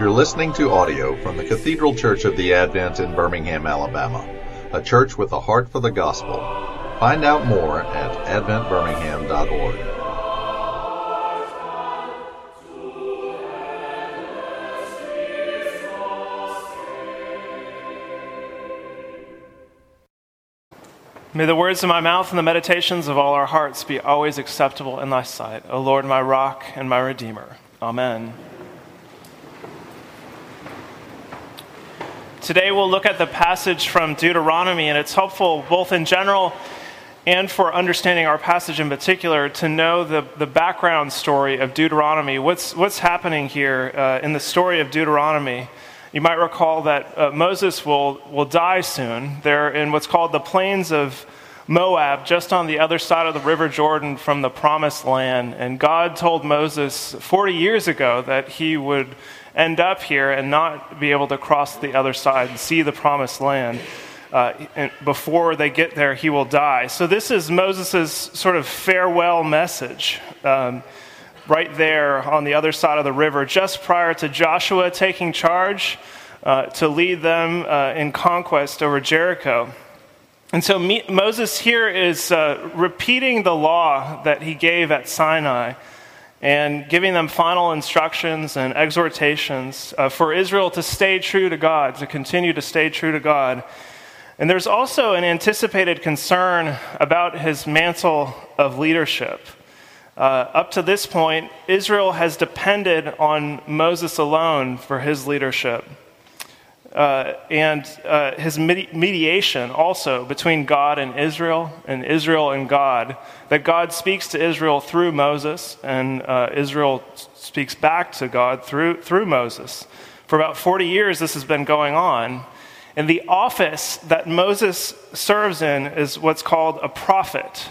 You're listening to audio from the Cathedral Church of the Advent in Birmingham, Alabama, a church with a heart for the gospel. Find out more at adventbirmingham.org. May the words of my mouth and the meditations of all our hearts be always acceptable in thy sight, O Lord, my rock and my redeemer. Amen. Today we'll look at the passage from Deuteronomy, and it's helpful both in general and for understanding our passage in particular to know the, the background story of Deuteronomy. What's, what's happening here uh, in the story of Deuteronomy? You might recall that uh, Moses will, will die soon. They're in what's called the plains of Moab, just on the other side of the River Jordan from the Promised Land. And God told Moses 40 years ago that he would end up here and not be able to cross the other side and see the Promised Land. Uh, before they get there, he will die. So, this is Moses' sort of farewell message. Um, right there on the other side of the river, just prior to Joshua taking charge uh, to lead them uh, in conquest over Jericho. And so me, Moses here is uh, repeating the law that he gave at Sinai and giving them final instructions and exhortations uh, for Israel to stay true to God, to continue to stay true to God. And there's also an anticipated concern about his mantle of leadership. Uh, up to this point, Israel has depended on Moses alone for his leadership. Uh, and uh, his mediation also between God and Israel, and Israel and God, that God speaks to Israel through Moses, and uh, Israel speaks back to God through, through Moses. For about 40 years, this has been going on. And the office that Moses serves in is what's called a prophet.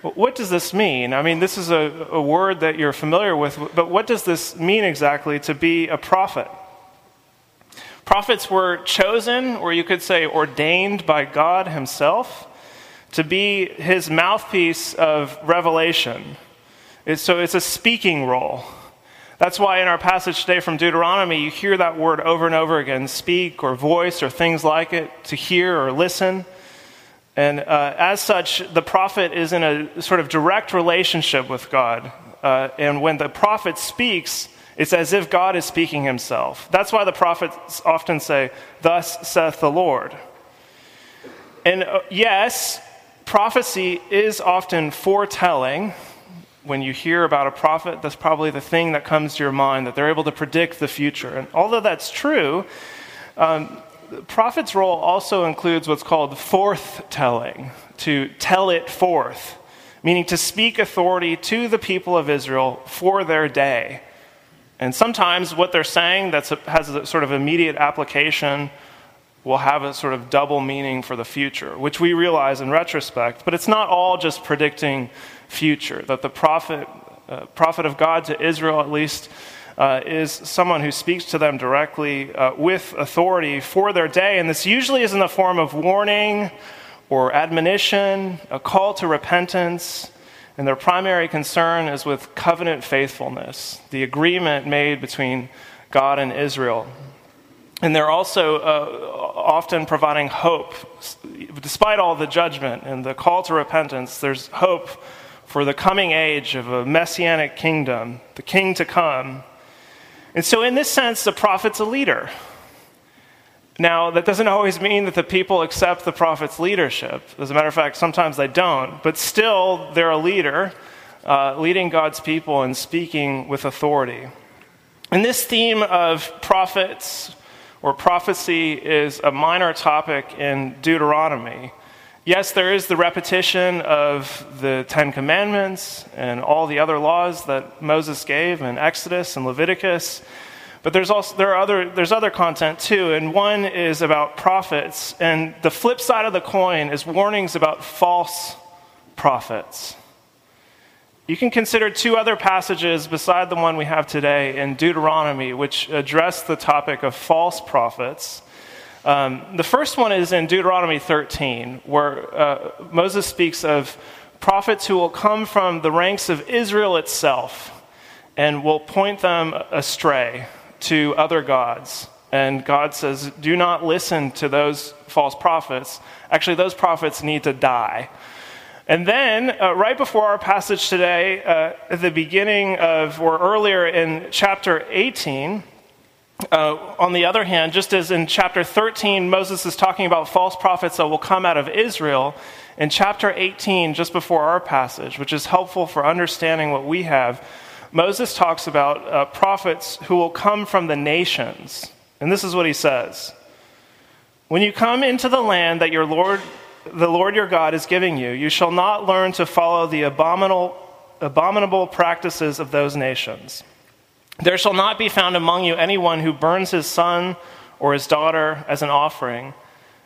What does this mean? I mean, this is a, a word that you're familiar with, but what does this mean exactly to be a prophet? Prophets were chosen, or you could say ordained by God Himself, to be His mouthpiece of revelation. It's, so it's a speaking role. That's why in our passage today from Deuteronomy, you hear that word over and over again speak or voice or things like it, to hear or listen. And uh, as such, the prophet is in a sort of direct relationship with God. Uh, and when the prophet speaks, it's as if God is speaking himself. That's why the prophets often say, Thus saith the Lord. And uh, yes, prophecy is often foretelling. When you hear about a prophet, that's probably the thing that comes to your mind, that they're able to predict the future. And although that's true, um, prophet's role also includes what's called forth telling, to tell it forth, meaning to speak authority to the people of Israel for their day. And sometimes what they're saying that has a sort of immediate application will have a sort of double meaning for the future, which we realize in retrospect. But it's not all just predicting future, that the prophet, uh, prophet of God to Israel, at least, uh, is someone who speaks to them directly uh, with authority for their day. And this usually is in the form of warning or admonition, a call to repentance. And their primary concern is with covenant faithfulness, the agreement made between God and Israel. And they're also uh, often providing hope. Despite all the judgment and the call to repentance, there's hope for the coming age of a messianic kingdom, the king to come. And so, in this sense, the prophet's a leader. Now, that doesn't always mean that the people accept the prophet's leadership. As a matter of fact, sometimes they don't. But still, they're a leader, uh, leading God's people and speaking with authority. And this theme of prophets or prophecy is a minor topic in Deuteronomy. Yes, there is the repetition of the Ten Commandments and all the other laws that Moses gave in Exodus and Leviticus. But there's also there are other there's other content too, and one is about prophets, and the flip side of the coin is warnings about false prophets. You can consider two other passages beside the one we have today in Deuteronomy, which address the topic of false prophets. Um, the first one is in Deuteronomy 13, where uh, Moses speaks of prophets who will come from the ranks of Israel itself and will point them astray. To other gods. And God says, do not listen to those false prophets. Actually, those prophets need to die. And then, uh, right before our passage today, uh, at the beginning of, or earlier in chapter 18, uh, on the other hand, just as in chapter 13, Moses is talking about false prophets that will come out of Israel, in chapter 18, just before our passage, which is helpful for understanding what we have, Moses talks about uh, prophets who will come from the nations. And this is what he says When you come into the land that your Lord, the Lord your God is giving you, you shall not learn to follow the abominable, abominable practices of those nations. There shall not be found among you anyone who burns his son or his daughter as an offering,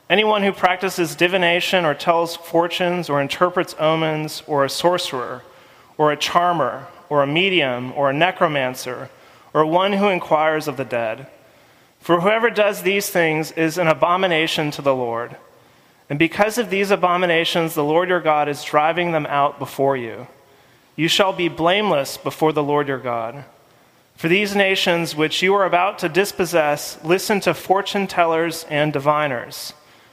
anyone who practices divination or tells fortunes or interprets omens, or a sorcerer, or a charmer, or a medium, or a necromancer, or one who inquires of the dead. For whoever does these things is an abomination to the Lord. And because of these abominations, the Lord your God is driving them out before you. You shall be blameless before the Lord your God. For these nations which you are about to dispossess listen to fortune tellers and diviners.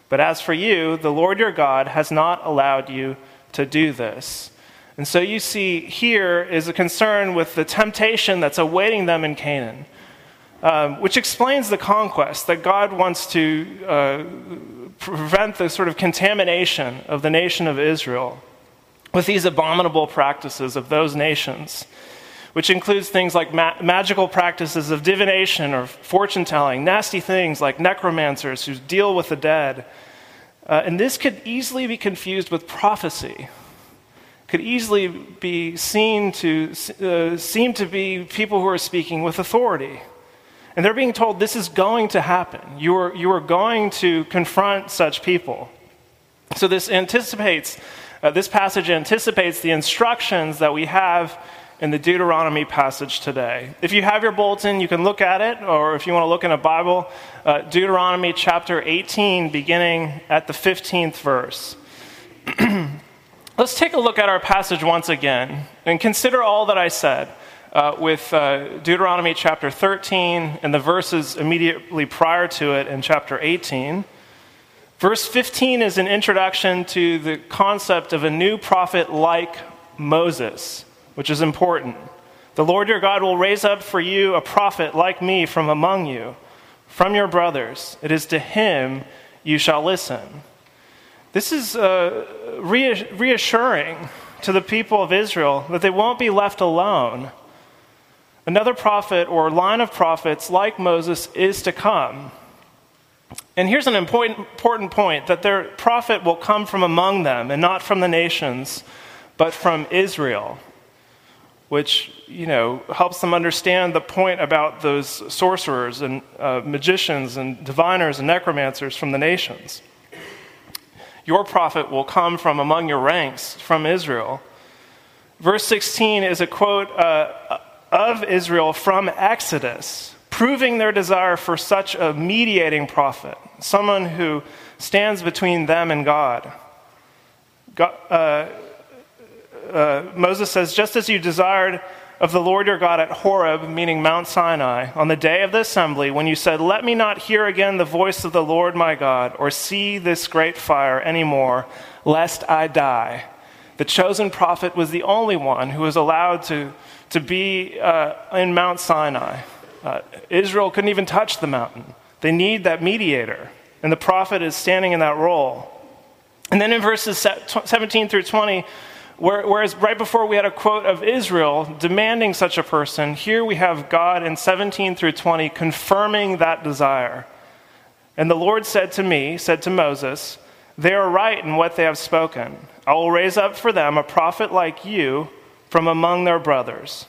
But as for you, the Lord your God has not allowed you to do this. And so you see, here is a concern with the temptation that's awaiting them in Canaan, um, which explains the conquest that God wants to uh, prevent the sort of contamination of the nation of Israel with these abominable practices of those nations which includes things like ma- magical practices of divination or fortune telling, nasty things like necromancers who deal with the dead. Uh, and this could easily be confused with prophecy. Could easily be seen to uh, seem to be people who are speaking with authority. And they're being told this is going to happen. You are, you are going to confront such people. So this anticipates, uh, this passage anticipates the instructions that we have in the Deuteronomy passage today. If you have your bulletin, you can look at it, or if you want to look in a Bible, uh, Deuteronomy chapter 18, beginning at the 15th verse. Let's take a look at our passage once again and consider all that I said. Uh, with uh, Deuteronomy chapter 13 and the verses immediately prior to it in chapter 18. Verse 15 is an introduction to the concept of a new prophet like Moses which is important. The Lord your God will raise up for you a prophet like me from among you, from your brothers. It is to him you shall listen. This is uh, reassuring to the people of Israel that they won't be left alone. Another prophet or line of prophets like Moses is to come. And here's an important, point that their prophet will come from among them and not from the nations, but from Israel which you know helps them understand the point about those sorcerers and uh, magicians and diviners and necromancers from the nations. Your prophet will come from among your ranks, from Israel. Verse 16 is a quote uh, of Israel from Exodus, proving their desire for such a mediating prophet, someone who stands between them and God. God uh, uh, Moses says, Just as you desired of the Lord your God at Horeb, meaning Mount Sinai, on the day of the assembly, when you said, Let me not hear again the voice of the Lord my God, or see this great fire any more, lest I die. The chosen prophet was the only one who was allowed to, to be uh, in Mount Sinai. Uh, Israel couldn't even touch the mountain. They need that mediator, and the prophet is standing in that role. And then in verses 17 through 20, Whereas right before we had a quote of Israel demanding such a person, here we have God in 17 through 20 confirming that desire. And the Lord said to me, said to Moses, They are right in what they have spoken. I will raise up for them a prophet like you from among their brothers,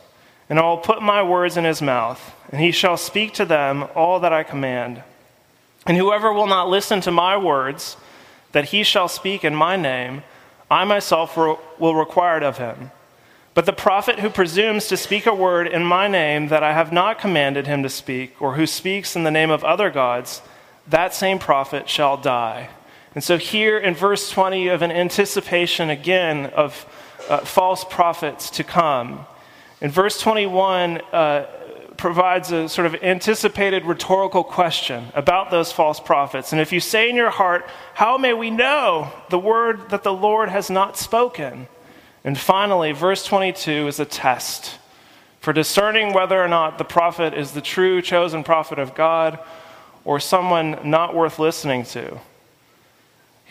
and I will put my words in his mouth, and he shall speak to them all that I command. And whoever will not listen to my words, that he shall speak in my name, I myself will require it of him. But the prophet who presumes to speak a word in my name that I have not commanded him to speak, or who speaks in the name of other gods, that same prophet shall die. And so, here in verse 20, of an anticipation again of uh, false prophets to come. In verse 21, uh, provides a sort of anticipated rhetorical question about those false prophets. And if you say in your heart, How may we know the word that the Lord has not spoken? And finally, verse 22 is a test for discerning whether or not the prophet is the true chosen prophet of God or someone not worth listening to.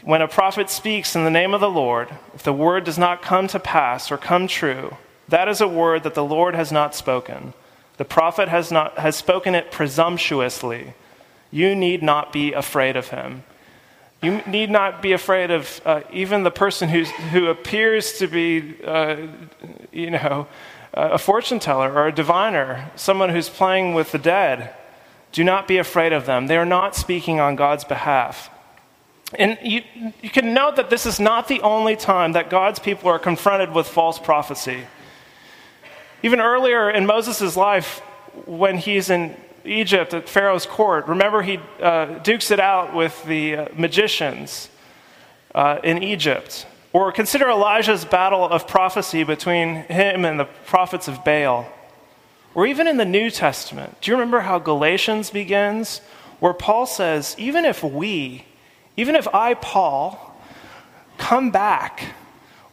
When a prophet speaks in the name of the Lord, if the word does not come to pass or come true, that is a word that the Lord has not spoken. The prophet has, not, has spoken it presumptuously. You need not be afraid of him. You need not be afraid of uh, even the person who's, who appears to be, uh, you know, a fortune teller or a diviner, someone who's playing with the dead. Do not be afraid of them. They are not speaking on God's behalf. And you, you can note that this is not the only time that God's people are confronted with false prophecy. Even earlier in Moses' life, when he's in Egypt at Pharaoh's court, remember he uh, dukes it out with the uh, magicians uh, in Egypt. Or consider Elijah's battle of prophecy between him and the prophets of Baal. Or even in the New Testament, do you remember how Galatians begins? Where Paul says, even if we, even if I, Paul, come back,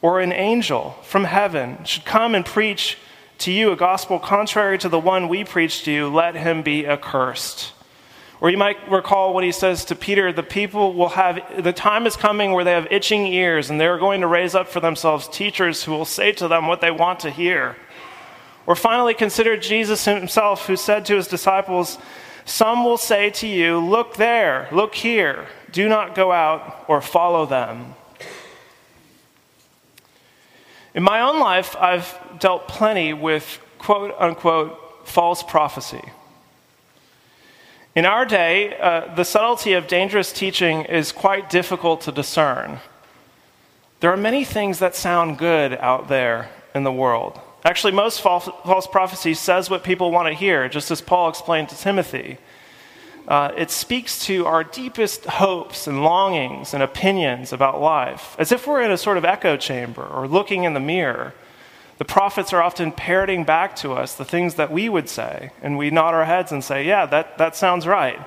or an angel from heaven should come and preach to you a gospel contrary to the one we preached to you, let him be accursed. Or you might recall what he says to Peter the people will have, the time is coming where they have itching ears, and they're going to raise up for themselves teachers who will say to them what they want to hear. Or finally, consider Jesus himself, who said to his disciples, Some will say to you, Look there, look here, do not go out or follow them. In my own life, I've dealt plenty with quote unquote false prophecy. In our day, uh, the subtlety of dangerous teaching is quite difficult to discern. There are many things that sound good out there in the world. Actually, most false, false prophecy says what people want to hear, just as Paul explained to Timothy. Uh, it speaks to our deepest hopes and longings and opinions about life, as if we're in a sort of echo chamber or looking in the mirror. The prophets are often parroting back to us the things that we would say, and we nod our heads and say, Yeah, that, that sounds right.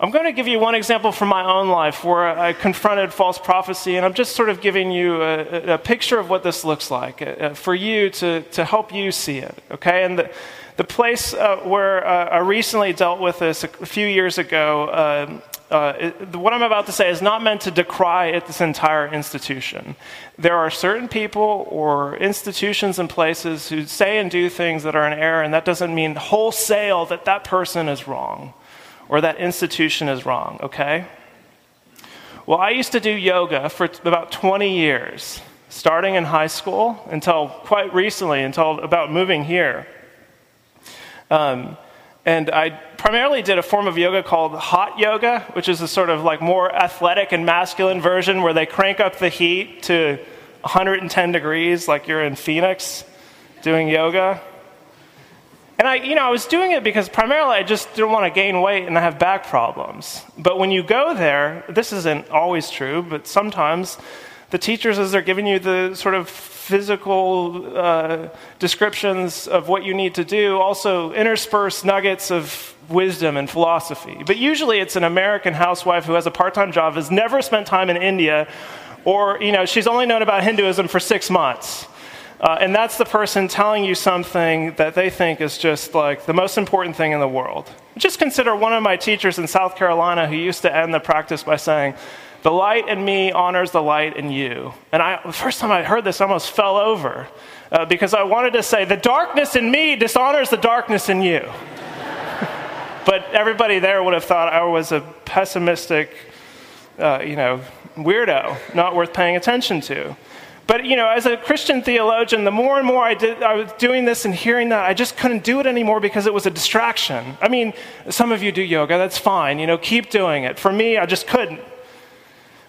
I'm going to give you one example from my own life where I confronted false prophecy, and I'm just sort of giving you a, a picture of what this looks like uh, for you to, to help you see it, okay? And the, the place uh, where uh, I recently dealt with this a, few years ago uh, it, what I'm about to say is not meant to decry at this entire institution. There are certain people or institutions and places who say and do things that are in error, and that doesn't mean wholesale that that person is wrong or that institution is wrong, okay? Well, I used to do yoga for about 20 years, starting in high school until quite recently, until about moving here. Um, and I primarily did a form of yoga called hot yoga, which is a sort of like more athletic and masculine version where they crank up the heat to 110 degrees, like you're in Phoenix doing yoga. And I, you know, I was doing it because primarily I just didn't want to gain weight and I have back problems. But when you go there, this isn't always true, but sometimes the teachers, as they're giving you the sort of physical uh, descriptions of what you need to do, also intersperse nuggets of wisdom and philosophy. But usually it's an American housewife who has a part time job, has never spent time in India, or, you know, she's only known about Hinduism for six months. Uh, and that's the person telling you something that they think is just like the most important thing in the world. Just consider one of my teachers in South Carolina who used to end the practice by saying, the light in me honors the light in you. And I, the first time I heard this, I almost fell over uh, because I wanted to say, the darkness in me dishonors the darkness in you. but everybody there would have thought I was a pessimistic, uh, you know, weirdo, not worth paying attention to. But you know, as a Christian theologian, the more and more I did, I was doing this and hearing that, I just couldn't do it anymore because it was a distraction. I mean, some of you do yoga, that's fine. You know, keep doing it. For me, I just couldn't.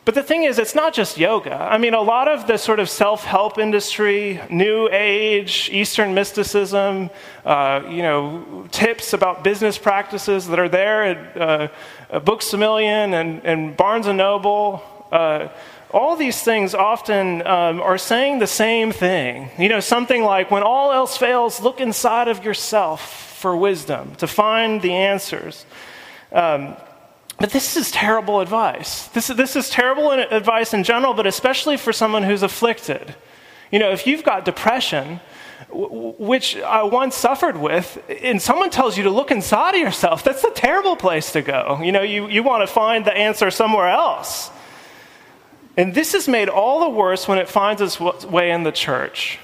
But the thing is, it's not just yoga. I mean, a lot of the sort of self help industry, New Age, Eastern mysticism, uh, you know, tips about business practices that are there at uh, Books a Million and, and Barnes and Noble, uh, all these things often um, are saying the same thing. You know, something like, when all else fails, look inside of yourself for wisdom, to find the answers. Um, but this is terrible advice. This, this is terrible advice in general, but especially for someone who's afflicted. You know, if you've got depression, which I once suffered with, and someone tells you to look inside of yourself, that's a terrible place to go. You know, you, you want to find the answer somewhere else. And this is made all the worse when it finds its way in the church.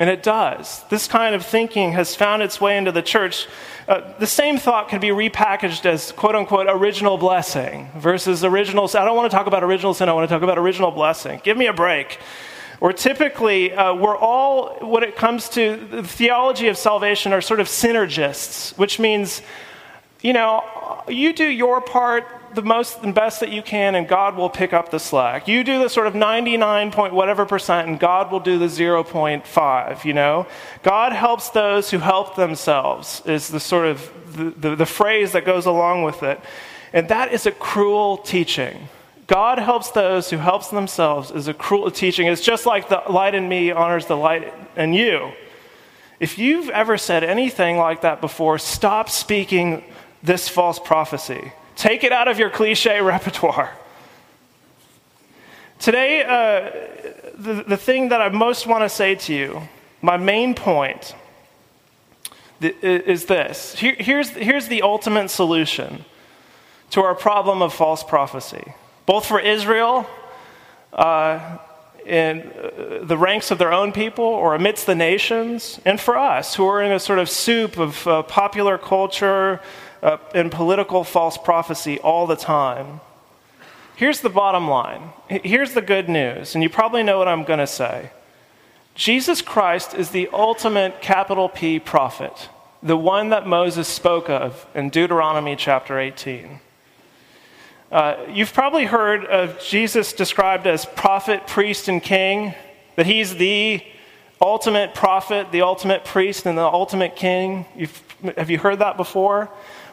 And it does. This kind of thinking has found its way into the church. Uh, the same thought can be repackaged as quote unquote original blessing versus original sin. I don't want to talk about original sin, I want to talk about original blessing. Give me a break. Or typically, uh, we're all, when it comes to the theology of salvation, are sort of synergists, which means, you know, you do your part the most and best that you can, and God will pick up the slack. You do the sort of 99 point whatever percent, and God will do the 0.5, you know? God helps those who help themselves, is the sort of the, the, the phrase that goes along with it. And that is a cruel teaching. God helps those who helps themselves is a cruel teaching. It's just like the light in me honors the light in you. If you've ever said anything like that before, stop speaking this false prophecy. Take it out of your cliche repertoire. Today, uh, the, the thing that I most want to say to you, my main point, is this. Here, here's, here's the ultimate solution to our problem of false prophecy both for Israel uh, in uh, the ranks of their own people or amidst the nations, and for us who are in a sort of soup of uh, popular culture uh, and political false prophecy all the time. Here's the bottom line. Here's the good news, and you probably know what I'm going to say. Jesus Christ is the ultimate capital P prophet, the one that Moses spoke of in Deuteronomy chapter 18. Uh, you've probably heard of Jesus described as prophet, priest, and king, that he's the ultimate prophet, the ultimate priest, and the ultimate king. You've, have you heard that before?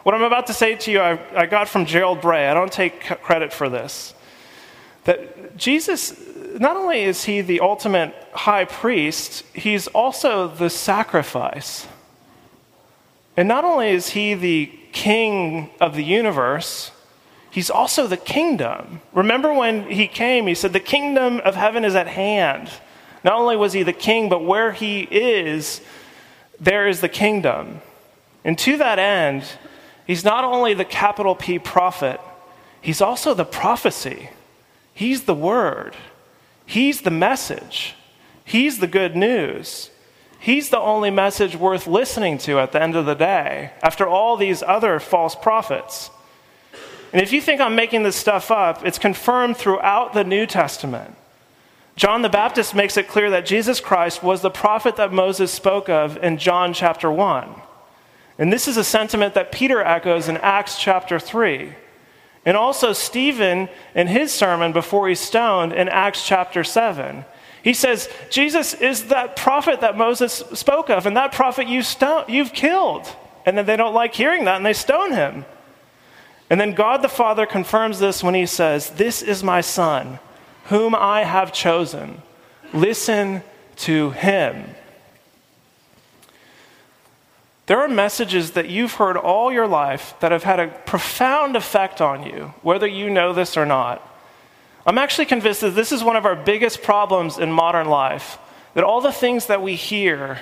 What I'm about to say to you, I, I got from Gerald Bray. I don't take credit for this. That Jesus, not only is he the ultimate high priest, he's also the sacrifice. And not only is he the king of the universe, He's also the kingdom. Remember when he came, he said, The kingdom of heaven is at hand. Not only was he the king, but where he is, there is the kingdom. And to that end, he's not only the capital P prophet, he's also the prophecy. He's the word. He's the message. He's the good news. He's the only message worth listening to at the end of the day, after all these other false prophets. And if you think I'm making this stuff up, it's confirmed throughout the New Testament. John the Baptist makes it clear that Jesus Christ was the prophet that Moses spoke of in John chapter 1. And this is a sentiment that Peter echoes in Acts chapter 3. And also Stephen in his sermon before he's stoned in Acts chapter 7. He says, Jesus is that prophet that Moses spoke of, and that prophet you stone, you've killed. And then they don't like hearing that and they stone him. And then God the Father confirms this when he says, This is my Son, whom I have chosen. Listen to him. There are messages that you've heard all your life that have had a profound effect on you, whether you know this or not. I'm actually convinced that this is one of our biggest problems in modern life. That all the things that we hear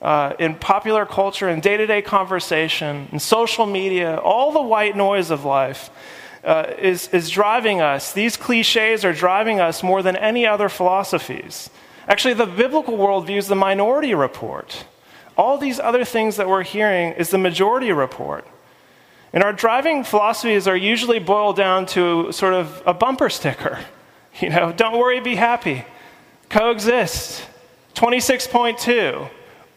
uh, in popular culture and day to day conversation and social media, all the white noise of life uh, is, is driving us. These cliches are driving us more than any other philosophies. Actually, the biblical worldview is the minority report. All these other things that we're hearing is the majority report. And our driving philosophies are usually boiled down to sort of a bumper sticker. You know, don't worry, be happy. Coexist. 26.2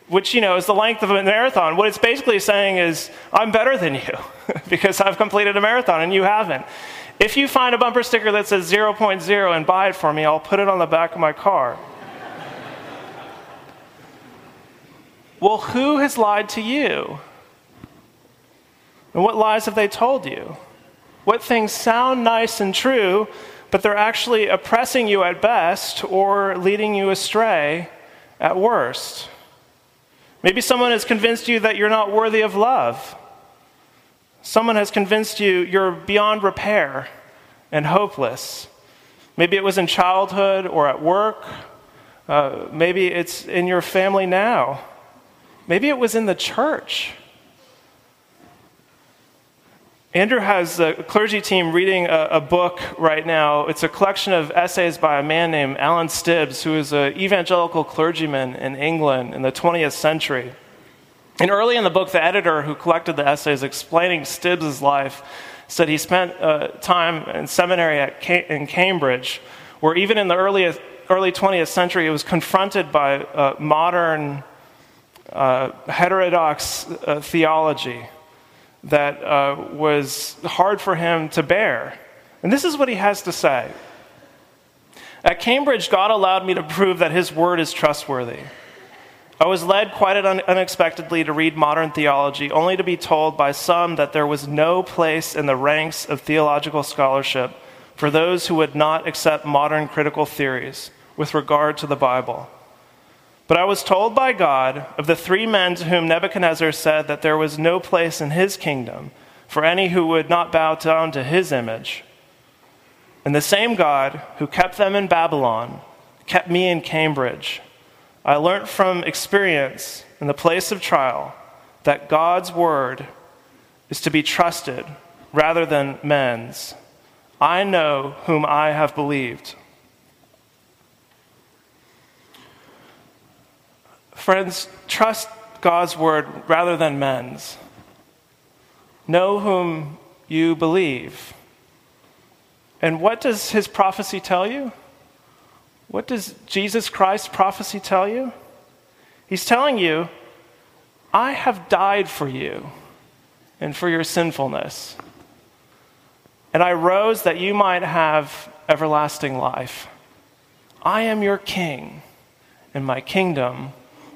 which you know is the length of a marathon what it's basically saying is i'm better than you because i've completed a marathon and you haven't if you find a bumper sticker that says 0.0 and buy it for me i'll put it on the back of my car well who has lied to you and what lies have they told you what things sound nice and true but they're actually oppressing you at best or leading you astray at worst. Maybe someone has convinced you that you're not worthy of love. Someone has convinced you you're beyond repair and hopeless. Maybe it was in childhood or at work. Uh, maybe it's in your family now. Maybe it was in the church. Andrew has a clergy team reading a, a, book right now. It's a collection of essays by a man named Alan Stibbs, who is an evangelical clergyman in England in the 20th century. And early in the book, the editor who collected the essays explaining Stibbs' life said he spent uh, time in seminary in Cambridge, where even in the early, early 20th century, he was confronted by uh, modern uh, heterodox uh, theology that uh, was hard for him to bear. And this is what he has to say. At Cambridge, God allowed me to prove that his word is trustworthy. I was led quite unexpectedly to read modern theology, only to be told by some that there was no place in the ranks of theological scholarship for those who would not accept modern critical theories with regard to the Bible. But I was told by God of the three men to whom Nebuchadnezzar said that there was no place in his kingdom for any who would not bow down to his image. And the same God who kept them in Babylon kept me in Cambridge. I learnt from experience in the place of trial that God's word is to be trusted rather than men's. I know whom I have believed. Friends, trust God's word rather than men's. Know whom you believe. And what does his prophecy tell you? What does Jesus Christ's prophecy tell you? He's telling you, I have died for you and for your sinfulness. And I rose that you might have everlasting life. I am your king, and my kingdom